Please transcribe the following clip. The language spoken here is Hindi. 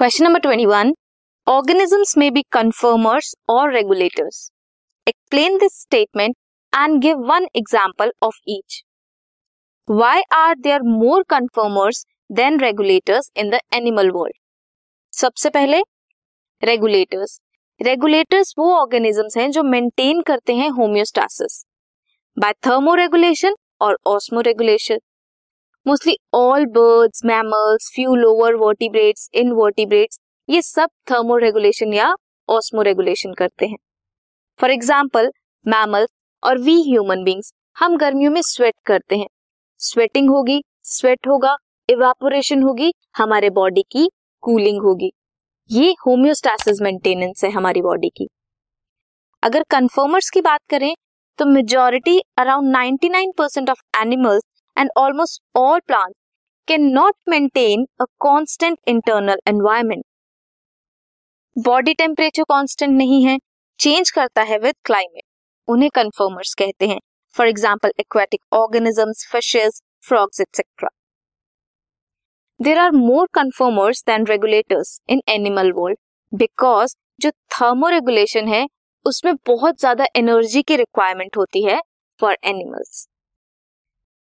Question number twenty one organisms may B conformers और regulators explain this statement and give one example of each why are they are more conformers than regulators in the animal world सबसे पहले रेगुलेटर्स रेगुलेटर्स वो ऑर्गेनिजम्स हैं जो मेंटेन करते हैं होम्योस्टासिस बाय थर्मोरेगुलेशन और osmoregulation mostly all birds mammals few lower vertebrates invertebrates ये सब थर्मो रेगुलेशन या ऑस्मो रेगुलेशन करते हैं। फॉर एग्ज़ाम्पल मैमल्स और वी ह्यूमन बींग्स हम गर्मियों में स्वेट करते हैं। स्वेटिंग होगी स्वेट होगा इवापोरेशन होगी, हमारे बॉडी की कूलिंग होगी। ये होम्योस्टासिस मेंटेनेंस है हमारी बॉडी की। अगर कन्फर्मर्स की बात करें तो majority around 99 percent of animals and almost all plant can not maintain a constant internal environment body temperature constant नहीं है चेंज करता है विद क्लाइमेट उन्हें कन्फर्मर्स कहते हैं for example aquatic organisms fishes frogs etcetera there are more conformers than regulators in animal world because जो थर्मो रेगुलेशन है, उसमें बहुत ज़्यादा एनर्जी की रिक्वायरमेंट होती है for animals